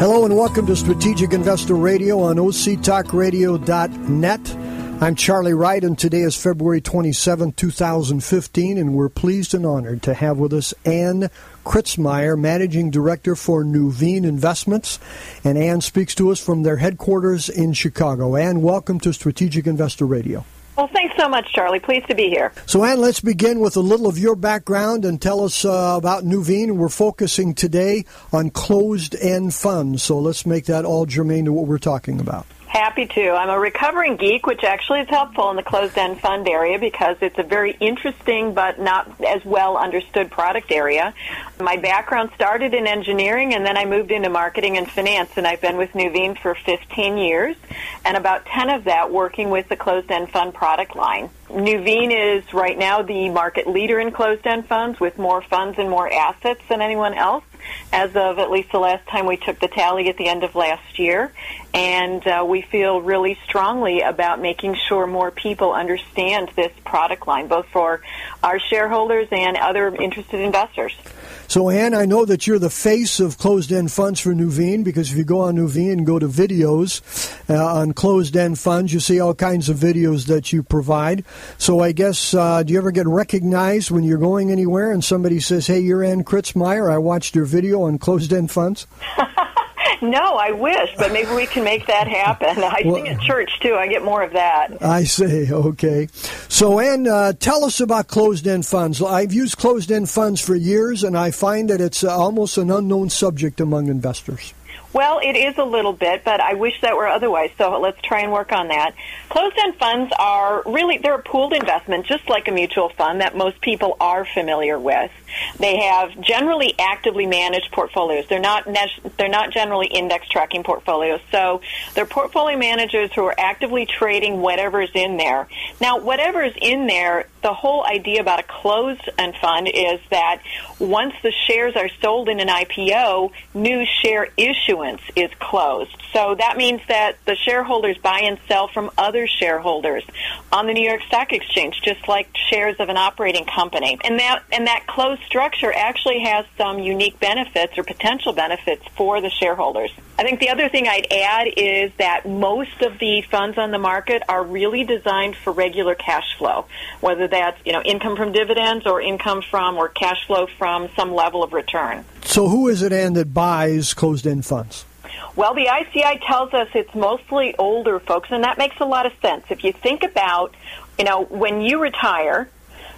Hello and welcome to Strategic Investor Radio on OCTalkRadio.net. I'm Charlie Wright, and today is February 27, 2015, and we're pleased and honored to have with us Ann Kritzmire, Managing Director for Nuveen Investments. And Ann speaks to us from their headquarters in Chicago. Ann, welcome to Strategic Investor Radio. Well, thanks so much, Charlie. Pleased to be here. So, Anne, let's begin with a little of your background and tell us uh, about Nuveen. We're focusing today on closed end funds, so let's make that all germane to what we're talking about. Happy to. I'm a recovering geek, which actually is helpful in the closed end fund area because it's a very interesting but not as well understood product area. My background started in engineering and then I moved into marketing and finance and I've been with Nuveen for 15 years and about 10 of that working with the closed end fund product line. Nuveen is right now the market leader in closed end funds with more funds and more assets than anyone else as of at least the last time we took the tally at the end of last year. And uh, we feel really strongly about making sure more people understand this product line, both for our shareholders and other interested investors. So, Ann, I know that you're the face of closed-end funds for Nuveen because if you go on Nuveen and go to videos uh, on closed-end funds, you see all kinds of videos that you provide. So, I guess, uh, do you ever get recognized when you're going anywhere and somebody says, "Hey, you're Ann Kritzmire. I watched your video on closed-end funds"? No, I wish, but maybe we can make that happen. I well, sing at church too. I get more of that. I say, okay. So, Ann, uh, tell us about closed-end funds. I've used closed-end funds for years, and I find that it's uh, almost an unknown subject among investors. Well, it is a little bit, but I wish that were otherwise. So let's try and work on that. Closed-end funds are really they're a pooled investment, just like a mutual fund that most people are familiar with. They have generally actively managed portfolios. They're not they're not generally index tracking portfolios. So they're portfolio managers who are actively trading whatever's in there. Now, whatever is in there, the whole idea about a closed-end fund is that once the shares are sold in an IPO, new share issuance is closed. So that means that the shareholders buy and sell from other shareholders on the New York Stock Exchange, just like shares of an operating company. And that and that closed structure actually has some unique benefits or potential benefits for the shareholders. I think the other thing I'd add is that most of the funds on the market are really designed for regular cash flow, whether that's you know income from dividends or income from or cash flow from some level of return. So who is it, Ann, that buys closed-end funds? Well, the ICI tells us it's mostly older folks, and that makes a lot of sense. If you think about, you know, when you retire,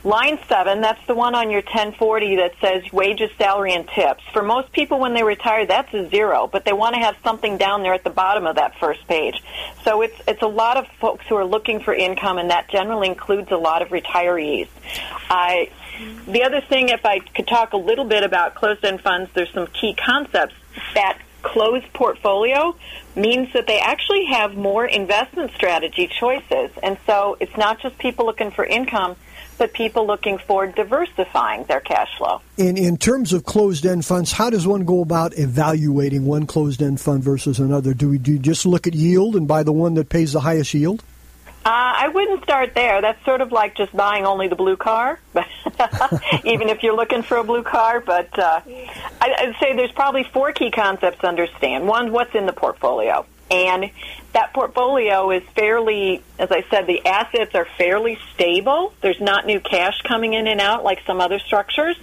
line seven, that's the one on your 1040 that says wages, salary, and tips. For most people, when they retire, that's a zero, but they want to have something down there at the bottom of that first page. So it's it's a lot of folks who are looking for income, and that generally includes a lot of retirees. I. The other thing, if I could talk a little bit about closed-end funds, there's some key concepts that closed portfolio means that they actually have more investment strategy choices. And so it's not just people looking for income, but people looking for diversifying their cash flow. In, in terms of closed end funds, how does one go about evaluating one closed end fund versus another? Do we do you just look at yield and buy the one that pays the highest yield? Uh, I wouldn't start there. That's sort of like just buying only the blue car, even if you're looking for a blue car. But uh, I'd say there's probably four key concepts to understand. One, what's in the portfolio? And that portfolio is fairly, as I said, the assets are fairly stable. There's not new cash coming in and out like some other structures.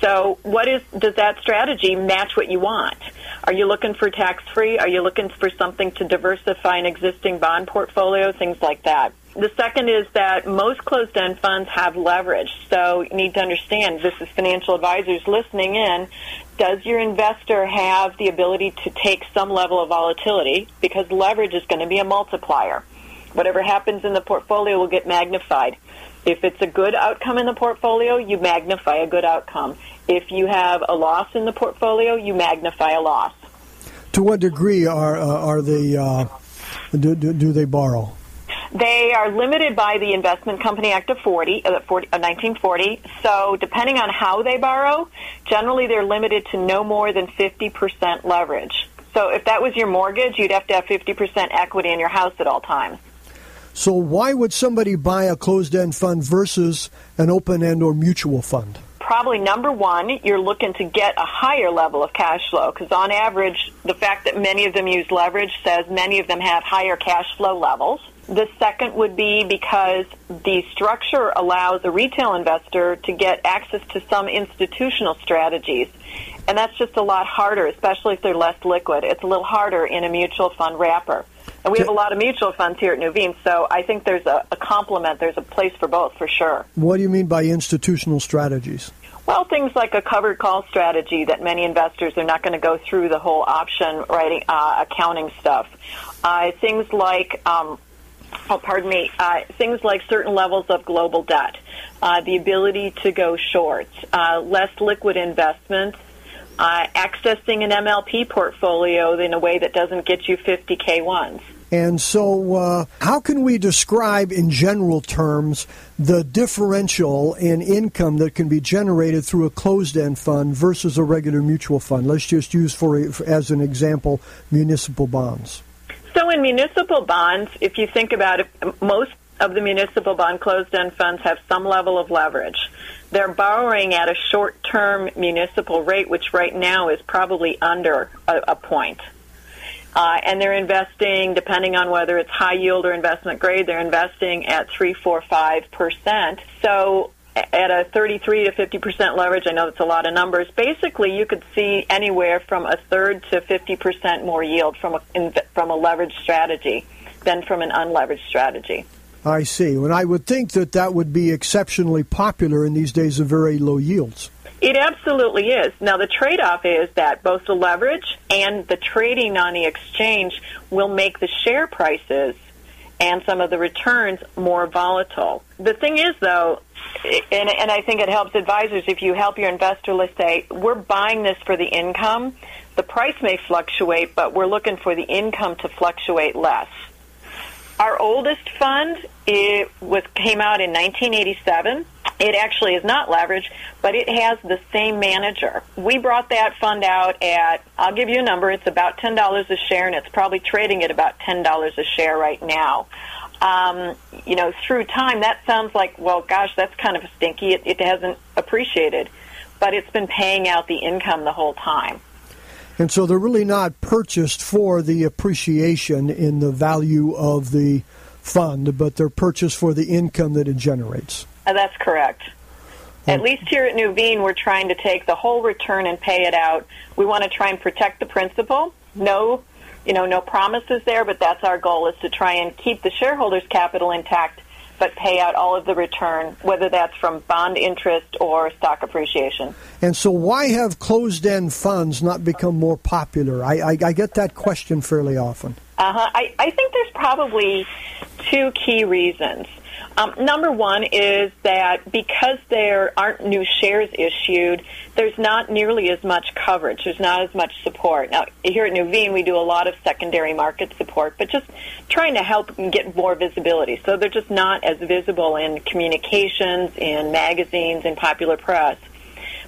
So, what is does that strategy match what you want? Are you looking for tax free? Are you looking for something to diversify an existing bond portfolio? Things like that. the second is that most closed-end funds have leverage. So you need to understand this is financial advisors listening in. Does your investor have the ability to take some level of volatility? Because leverage is going to be a multiplier. Whatever happens in the portfolio will get magnified. If it's a good outcome in the portfolio, you magnify a good outcome. If you have a loss in the portfolio, you magnify a loss. To what degree are uh, are they uh, do, do, do they borrow? They are limited by the Investment Company Act of 40, uh, 40 uh, 1940. So, depending on how they borrow, generally they're limited to no more than 50% leverage. So, if that was your mortgage, you'd have to have 50% equity in your house at all times. So, why would somebody buy a closed end fund versus an open end or mutual fund? Probably number one, you're looking to get a higher level of cash flow because, on average, the fact that many of them use leverage says many of them have higher cash flow levels. The second would be because the structure allows a retail investor to get access to some institutional strategies. And that's just a lot harder, especially if they're less liquid. It's a little harder in a mutual fund wrapper. And we have a lot of mutual funds here at Nuveen, so I think there's a, a complement. There's a place for both, for sure. What do you mean by institutional strategies? Well, things like a covered call strategy that many investors are not going to go through the whole option writing, uh, accounting stuff. Uh, things like um, oh, pardon me, uh, things like certain levels of global debt, uh, the ability to go short, uh, less liquid investments, uh, accessing an MLP portfolio in a way that doesn't get you 50 K-1s. And so, uh, how can we describe in general terms the differential in income that can be generated through a closed end fund versus a regular mutual fund? Let's just use, for as an example, municipal bonds. So in municipal bonds, if you think about it, most of the municipal bond closed-end funds have some level of leverage. They're borrowing at a short-term municipal rate, which right now is probably under a, a point. Uh, and they're investing, depending on whether it's high yield or investment grade, they're investing at three, four, five percent. So at a 33 to 50 percent leverage, I know that's a lot of numbers. Basically, you could see anywhere from a third to 50 percent more yield from a from a leveraged strategy than from an unleveraged strategy. I see. And I would think that that would be exceptionally popular in these days of very low yields. It absolutely is. Now, the trade off is that both the leverage and the trading on the exchange will make the share prices and some of the returns more volatile. The thing is, though, and, and I think it helps advisors if you help your investor, let's say, we're buying this for the income. The price may fluctuate, but we're looking for the income to fluctuate less. Our oldest fund it was came out in 1987. It actually is not leveraged, but it has the same manager. We brought that fund out at, I'll give you a number, it's about $10 a share, and it's probably trading at about $10 a share right now um, you know, through time, that sounds like, well, gosh, that's kind of stinky. It, it hasn't appreciated, but it's been paying out the income the whole time. And so they're really not purchased for the appreciation in the value of the fund, but they're purchased for the income that it generates. Uh, that's correct. At least here at Nuveen, we're trying to take the whole return and pay it out. We want to try and protect the principal. No you know, no promises there, but that's our goal is to try and keep the shareholders' capital intact, but pay out all of the return, whether that's from bond interest or stock appreciation. And so, why have closed-end funds not become more popular? I, I, I get that question fairly often. Uh-huh. I, I think there's probably two key reasons. Um, number one is that because there aren't new shares issued, there's not nearly as much coverage. There's not as much support. Now, here at Nuveen, we do a lot of secondary market support, but just trying to help get more visibility. So they're just not as visible in communications, in magazines, in popular press.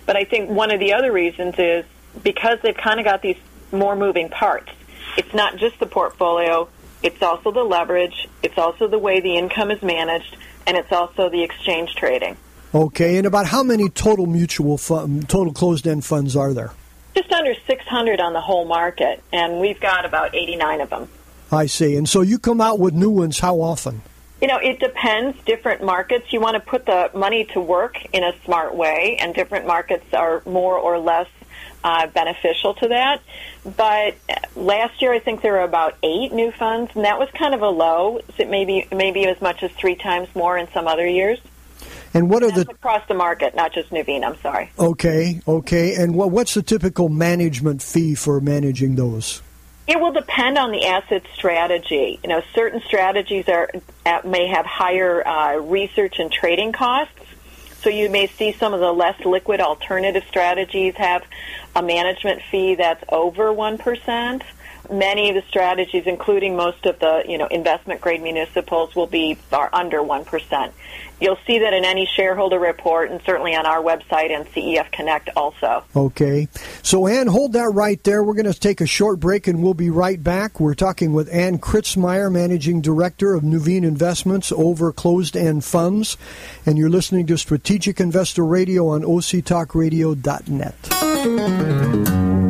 But I think one of the other reasons is because they've kind of got these more moving parts. It's not just the portfolio, it's also the leverage. It's also the way the income is managed, and it's also the exchange trading. Okay, and about how many total mutual fund, um, total closed-end funds are there? Just under 600 on the whole market, and we've got about 89 of them. I see. And so you come out with new ones how often? You know, it depends. Different markets, you want to put the money to work in a smart way, and different markets are more or less uh, beneficial to that. But last year, I think there were about eight new funds, and that was kind of a low. So maybe maybe as much as three times more in some other years. And what are That's the across the market, not just Nuveen. I'm sorry. okay, okay, and what what's the typical management fee for managing those? It will depend on the asset strategy. You know, certain strategies are uh, may have higher uh, research and trading costs. So you may see some of the less liquid alternative strategies have a management fee that's over one percent. Many of the strategies, including most of the you know investment grade municipals, will be are under one percent. You'll see that in any shareholder report, and certainly on our website and CEF Connect also. Okay. So, Ann, hold that right there. We're going to take a short break and we'll be right back. We're talking with Ann Kritzmire, Managing Director of Nuveen Investments over closed end funds. And you're listening to Strategic Investor Radio on OCTalkRadio.net.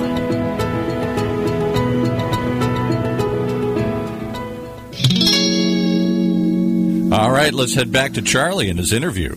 All right, let's head back to Charlie and his interview.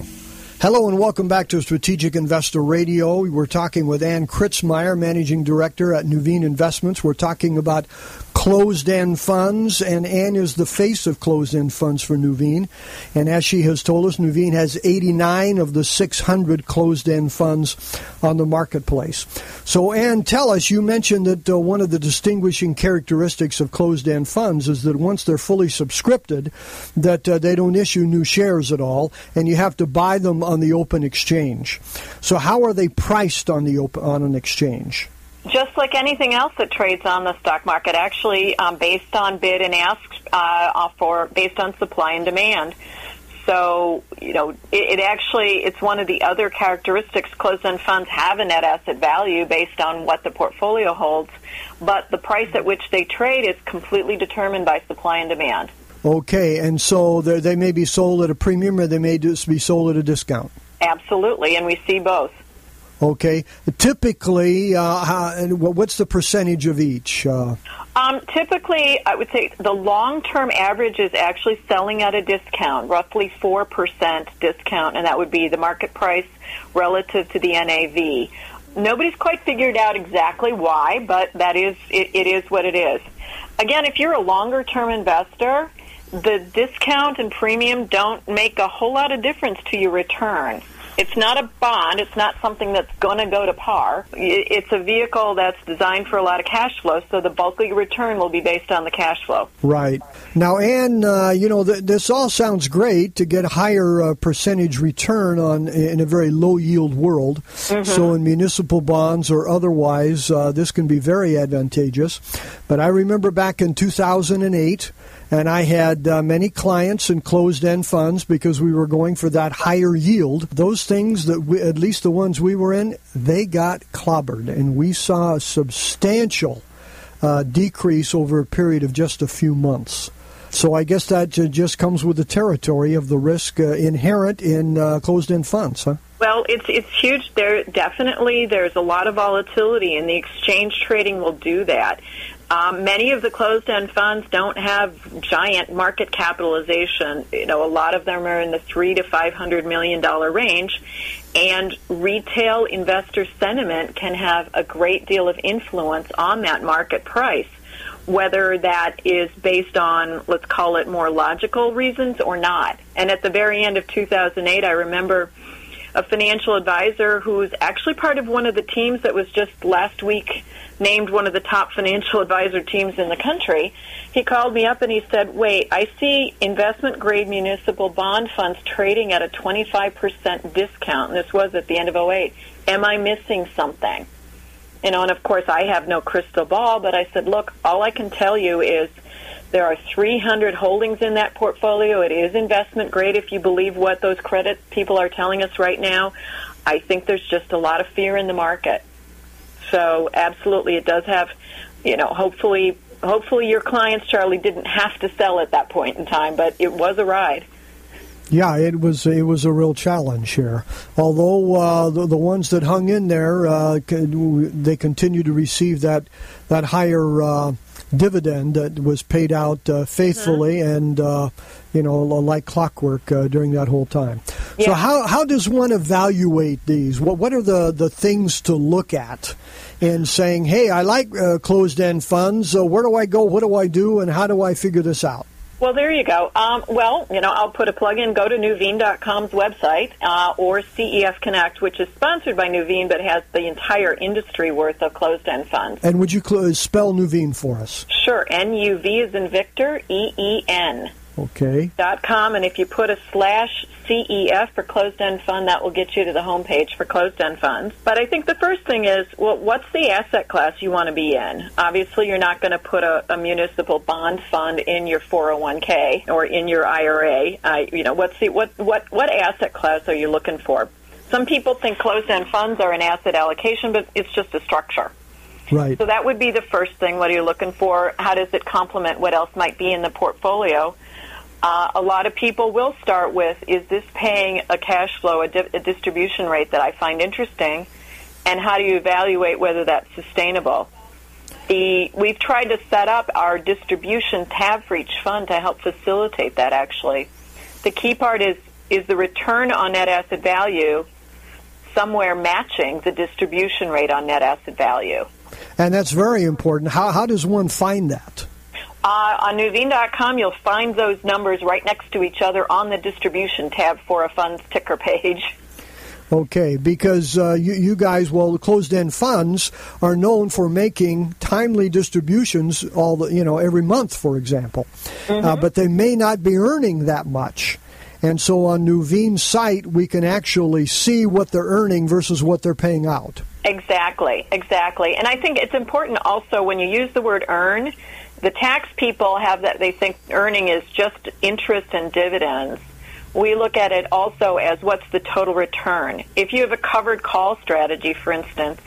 Hello and welcome back to Strategic Investor Radio. We're talking with Ann Kritzmire, Managing Director at Nuveen Investments. We're talking about closed end funds, and Ann is the face of closed end funds for Nuveen. And as she has told us, Nuveen has 89 of the 600 closed end funds on the marketplace. So, Ann, tell us you mentioned that uh, one of the distinguishing characteristics of closed end funds is that once they're fully subscripted, that uh, they don't issue new shares at all, and you have to buy them on the open exchange. So, how are they priced on the op- on an exchange? Just like anything else that trades on the stock market, actually um, based on bid and ask uh, for based on supply and demand. So you know, it, it actually it's one of the other characteristics. Closed-end funds have a net asset value based on what the portfolio holds, but the price at which they trade is completely determined by supply and demand. Okay, and so they they may be sold at a premium, or they may just be sold at a discount. Absolutely, and we see both. Okay, typically, uh, how, what's the percentage of each? Uh, Um, typically, I would say the long-term average is actually selling at a discount, roughly four percent discount, and that would be the market price relative to the NAV. Nobody's quite figured out exactly why, but that is it, it is what it is. Again, if you're a longer-term investor, the discount and premium don't make a whole lot of difference to your return. It's not a bond. It's not something that's going to go to par. It's a vehicle that's designed for a lot of cash flow, so the bulk of your return will be based on the cash flow. Right. Now, Ann, uh, you know, th- this all sounds great to get a higher uh, percentage return on in a very low yield world. So, in municipal bonds or otherwise, uh, this can be very advantageous. But I remember back in 2008, and I had uh, many clients in closed end funds because we were going for that higher yield. Those things that we, at least the ones we were in, they got clobbered, and we saw a substantial uh, decrease over a period of just a few months. So I guess that ju- just comes with the territory of the risk uh, inherent in uh, closed-end funds, huh? Well, it's it's huge. There definitely there's a lot of volatility, and the exchange trading will do that. Um, many of the closed-end funds don't have giant market capitalization. You know, a lot of them are in the three to five hundred million dollar range, and retail investor sentiment can have a great deal of influence on that market price. Whether that is based on, let's call it more logical reasons or not. And at the very end of 2008, I remember a financial advisor who's actually part of one of the teams that was just last week named one of the top financial advisor teams in the country. He called me up and he said, Wait, I see investment grade municipal bond funds trading at a 25% discount. And this was at the end of 08. Am I missing something? You know, and of course I have no crystal ball, but I said, look, all I can tell you is there are 300 holdings in that portfolio. It is investment grade if you believe what those credit people are telling us right now. I think there's just a lot of fear in the market. So absolutely, it does have, you know, hopefully, hopefully your clients, Charlie, didn't have to sell at that point in time, but it was a ride. Yeah, it was it was a real challenge here. Although uh, the, the ones that hung in there, uh, they continue to receive that that higher uh, dividend that was paid out uh, faithfully mm-hmm. and uh, you know like clockwork uh, during that whole time. Yeah. So how how does one evaluate these? What what are the the things to look at in saying, hey, I like closed end funds. where do I go? What do I do? And how do I figure this out? Well, there you go. Um, well, you know, I'll put a plug in. Go to Nuveen.com's website uh, or CEF Connect, which is sponsored by Nuveen but has the entire industry worth of closed-end funds. And would you cl- spell Nuveen for us? Sure. N-U-V is in Victor, E-E-N. Okay. Dot com, and if you put a slash CEF for closed end fund, that will get you to the homepage for closed end funds. But I think the first thing is, well, what's the asset class you want to be in? Obviously, you're not going to put a, a, municipal bond fund in your 401k or in your IRA. Uh, you know, what's the what what what asset class are you looking for? Some people think closed end funds are an asset allocation, but it's just a structure. Right. So that would be the first thing. What are you looking for? How does it complement what else might be in the portfolio? Uh, a lot of people will start with, is this paying a cash flow, a, di- a distribution rate that I find interesting? And how do you evaluate whether that's sustainable? The, we've tried to set up our distribution tab for each fund to help facilitate that actually. The key part is, is the return on net asset value somewhere matching the distribution rate on net asset value. And that's very important. How, how does one find that? Uh, on Nuveen.com, you'll find those numbers right next to each other on the distribution tab for a fund's ticker page. Okay, because uh, you, you, guys, well, closed-end funds are known for making timely distributions all the, you know, every month, for example, uh, mm-hmm. uh, but they may not be earning that much. And so on Nuveen's site, we can actually see what they're earning versus what they're paying out. Exactly, exactly. And I think it's important also when you use the word earn the tax people have that they think earning is just interest and dividends. We look at it also as what's the total return. If you have a covered call strategy, for instance,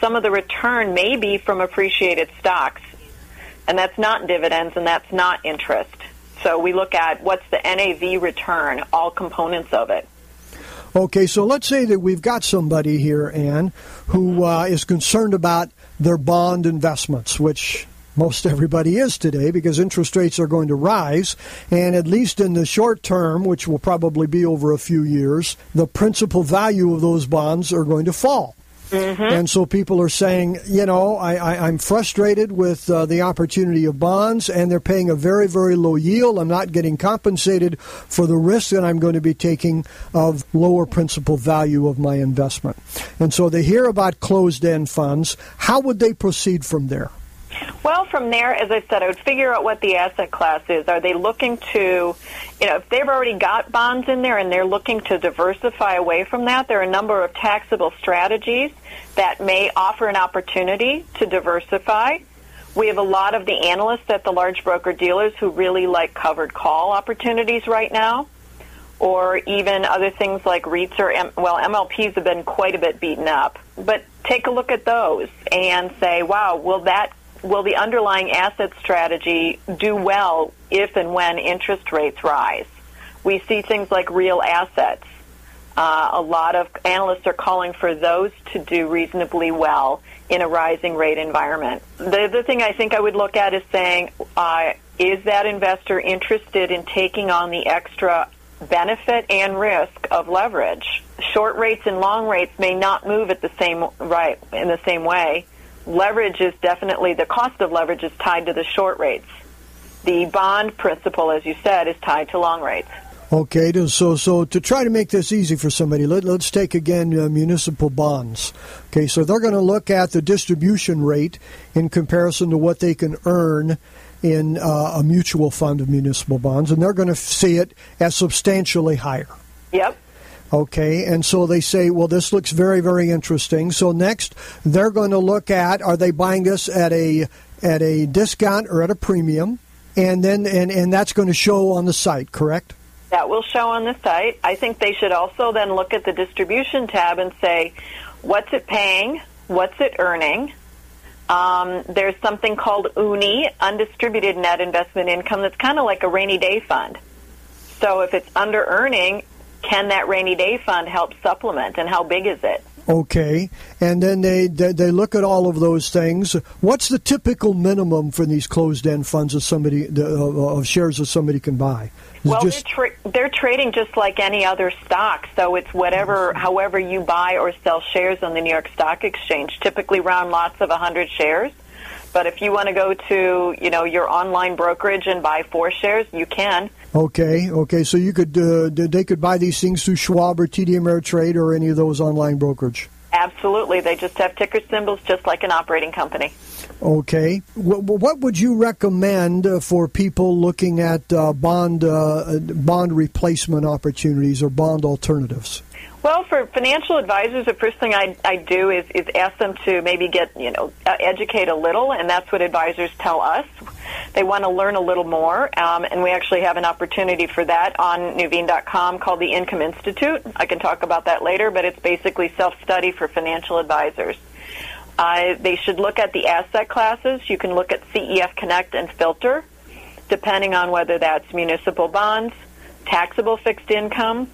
some of the return may be from appreciated stocks, and that's not dividends and that's not interest. So we look at what's the NAV return, all components of it. Okay, so let's say that we've got somebody here, Anne, who uh, is concerned about their bond investments, which most everybody is today because interest rates are going to rise. And at least in the short term, which will probably be over a few years, the principal value of those bonds are going to fall. Mm-hmm. And so people are saying, you know, I, am frustrated with uh, the opportunity of bonds, and they're paying a very, very low yield. I'm not getting compensated for the risk that I'm going to be taking of lower principal value of my investment. And so they hear about closed end funds. How would they proceed from there? Well, from there, as I said, I would figure out what the asset class is. Are they looking to, you know, if they've already got bonds in there and they're looking to diversify away from that, there are a number of taxable strategies that may offer an opportunity to diversify. We have a lot of the analysts at the large broker dealers who really like covered call opportunities right now, or even other things like REITs or, well, MLPs have been quite a bit beaten up. But take a look at those and say, wow, will that will the underlying asset strategy do well if and when interest rates rise? We see things like real assets. Uh, a lot of analysts are calling for those to do reasonably well in a rising rate environment. The other thing I think I would look at is saying, uh, is that investor interested in taking on the extra benefit and risk of leverage? Short rates and long rates may not move at the same right in the same way leverage is definitely the cost of leverage is tied to the short rates. The bond principal, as you said, is tied to long rates. Okay, so so to try to make this easy for somebody, let, us take again uh, municipal bonds. Okay, so they're going to look at the distribution rate in comparison to what they can earn in uh, a mutual fund of municipal bonds, and they're going to see it as substantially higher. Yep. Okay, and so they say, well, this looks very, very interesting. So next, they're going to look at are they buying this at a at a discount or at a premium, and then and and that's going to show on the site, correct? That will show on the site. I think they should also then look at the distribution tab and say, what's it paying? What's it earning? Um, there's something called UNI, undistributed net investment income, that's kind of like a rainy day fund. So if it's under earning, can that rainy day fund help supplement, and how big is it? Okay, and then they, they, they look at all of those things. What's the typical minimum for these closed end funds of somebody of shares that somebody can buy? well, just... they're, tra- they're trading just like any other stock, so it's whatever, however you buy or sell shares on the New York Stock Exchange. Typically, round lots of 100 shares. But if you want to go to, you know, your online brokerage and buy four shares, you can. Okay, okay. So you could, uh, they could buy these things through Schwab or TD Ameritrade or any of those online brokerage. Absolutely, they just have ticker symbols, just like an operating company. Okay, what would you recommend uh, for people looking at uh, bond uh, bond replacement opportunities or bond alternatives? Well, for financial advisors, the first thing I, I do is, is ask them to maybe get, you know, uh, educate a little, and that's what advisors tell us. They want to learn a little more, um, and we actually have an opportunity for that on Nuveen.com called the Income Institute. I can talk about that later, but it's basically self-study for financial advisors. Uh, they should look at the asset classes. You can look at CEF Connect and filter, depending on whether that's municipal bonds, taxable fixed income,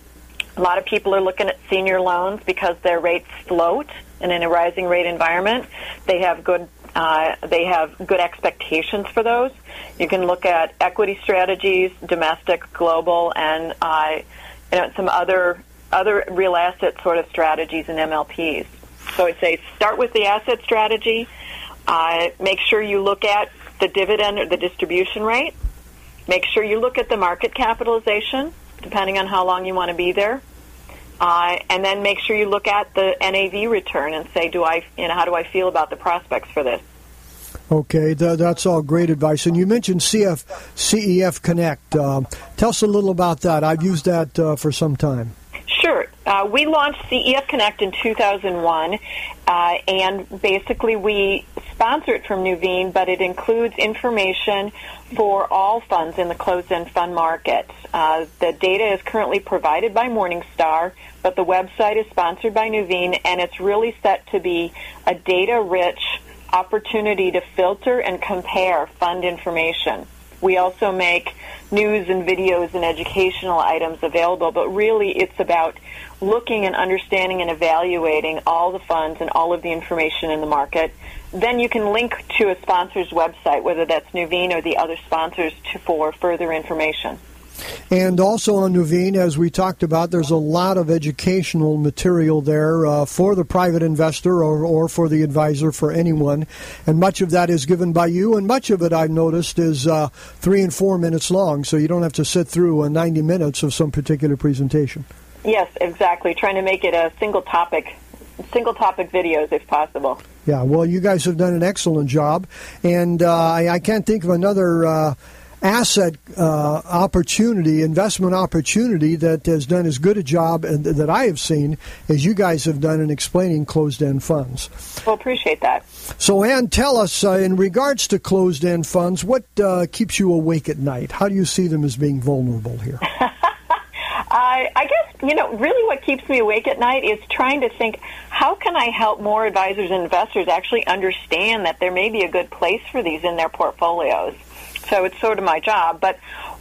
a lot of people are looking at senior loans because their rates float, and in a rising rate environment, they have good uh, they have good expectations for those. You can look at equity strategies, domestic, global, and uh, you know some other other real asset sort of strategies and MLPs. So I'd say start with the asset strategy. Uh, make sure you look at the dividend or the distribution rate. Make sure you look at the market capitalization depending on how long you want to be there. Uh, and then make sure you look at the NAV return and say, do I, you know, how do I feel about the prospects for this? Okay, th- that's all great advice. And you mentioned CF, CEF Connect. Uh, tell us a little about that. I've used that uh, for some time. Uh, we launched CEF Connect in 2001, uh, and basically we sponsor it from Nuveen, but it includes information for all funds in the closed-end fund market. Uh, the data is currently provided by Morningstar, but the website is sponsored by Nuveen, and it's really set to be a data-rich opportunity to filter and compare fund information. We also make news and videos and educational items available, but really it's about looking and understanding and evaluating all the funds and all of the information in the market. Then you can link to a sponsor's website, whether that's Nuveen or the other sponsors, to, for further information. And also on Nuveen, as we talked about, there's a lot of educational material there uh, for the private investor or, or for the advisor, for anyone. And much of that is given by you, and much of it I've noticed is uh, three and four minutes long, so you don't have to sit through uh, 90 minutes of some particular presentation. Yes, exactly. Trying to make it a single topic single topic videos if possible. Yeah, well, you guys have done an excellent job, and uh, I, I, can't think of another uh, asset uh, opportunity, investment opportunity that has done as good a job that I have seen as you guys have done in explaining closed-end funds. Well, appreciate that. So, Ann, tell us uh, in regards to closed-end funds, what uh, keeps you awake at night? How do you see them as being vulnerable here? I, I guess, you know, really what keeps me awake at night is trying to think how can I help more advisors and investors actually understand that there may be a good place for these in their portfolios so it's sort of my job. But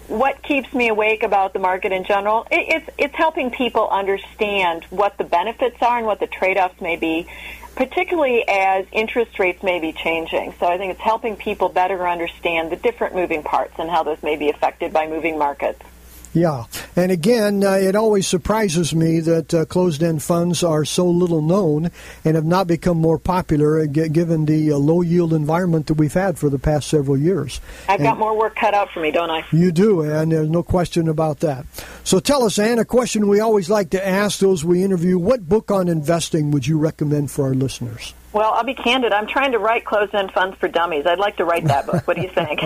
what keeps me awake about the market in general, it, it's it's helping people understand what the benefits are and what the trade-offs may be, particularly as interest rates may be changing. So I think it's helping people better understand the different moving parts and how those may be affected by moving markets. Yeah, and again, uh, it always surprises me that uh, closed-end funds are so little known and have not become more popular, uh, g- given the uh, low-yield environment that we've had for the past several years. I've and got more work cut out for me, don't I? You do, and there's no question about that. So tell us, Ann, a question we always like to ask those we interview: What book on investing would you recommend for our listeners? Well, I'll be candid. I'm trying to write closed-end funds for dummies. I'd like to write that book. What do you think?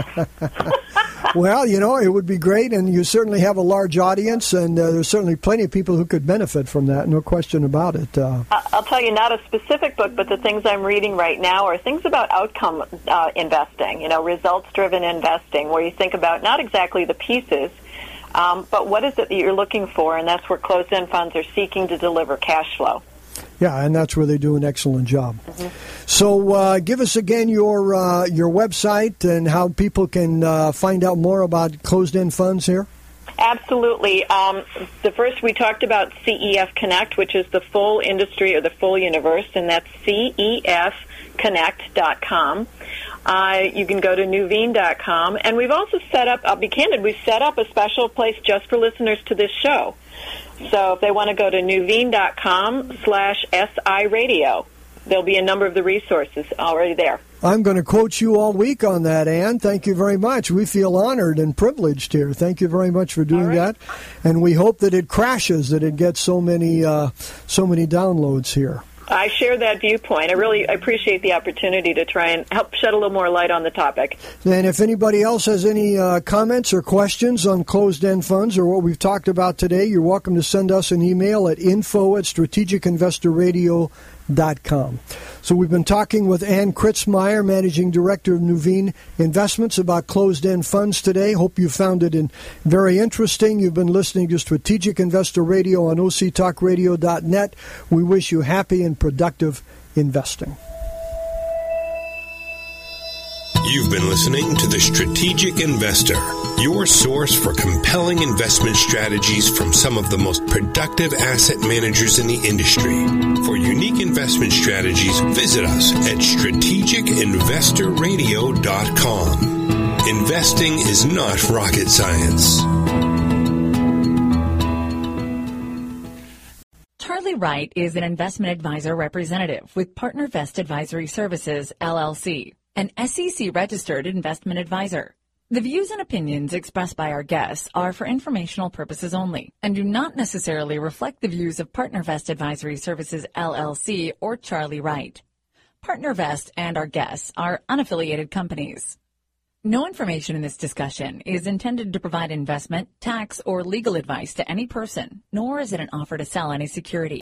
well, you know, it would be great, and you certainly have a large audience, and uh, there's certainly plenty of people who could benefit from that. No question about it. Uh, I'll tell you, not a specific book, but the things I'm reading right now are things about outcome uh, investing. You know, results-driven investing, where you think about not exactly the pieces. Um, but what is it that you're looking for? And that's where closed-end funds are seeking to deliver cash flow. Yeah, and that's where they do an excellent job. Mm-hmm. So, uh, give us again your uh, your website and how people can uh, find out more about closed-end funds here. Absolutely. Um, the first we talked about CEF Connect, which is the full industry or the full universe, and that's cefconnect.com. Uh, you can go to nuveen.com, and we've also set up. I'll be candid. We've set up a special place just for listeners to this show. So if they want to go to nuveen.com slash SI radio, there'll be a number of the resources already there. I'm going to quote you all week on that, Anne. Thank you very much. We feel honored and privileged here. Thank you very much for doing right. that, and we hope that it crashes, that it gets so many, uh, so many downloads here. I share that viewpoint. I really appreciate the opportunity to try and help shed a little more light on the topic. And if anybody else has any uh, comments or questions on closed end funds or what we've talked about today, you're welcome to send us an email at info at strategicinvestorradio.com Com. So we've been talking with Ann Kritzmire, Managing Director of Nuveen Investments, about closed-end funds today. Hope you found it in very interesting. You've been listening to Strategic Investor Radio on octalkradio.net. We wish you happy and productive investing. You've been listening to The Strategic Investor, your source for compelling investment strategies from some of the most productive asset managers in the industry. For unique investment strategies, visit us at strategicinvestorradio.com. Investing is not rocket science. Charlie Wright is an investment advisor representative with PartnerVest Advisory Services, LLC an SEC registered investment advisor. The views and opinions expressed by our guests are for informational purposes only and do not necessarily reflect the views of PartnerVest Advisory Services LLC or Charlie Wright. PartnerVest and our guests are unaffiliated companies. No information in this discussion is intended to provide investment, tax, or legal advice to any person, nor is it an offer to sell any security.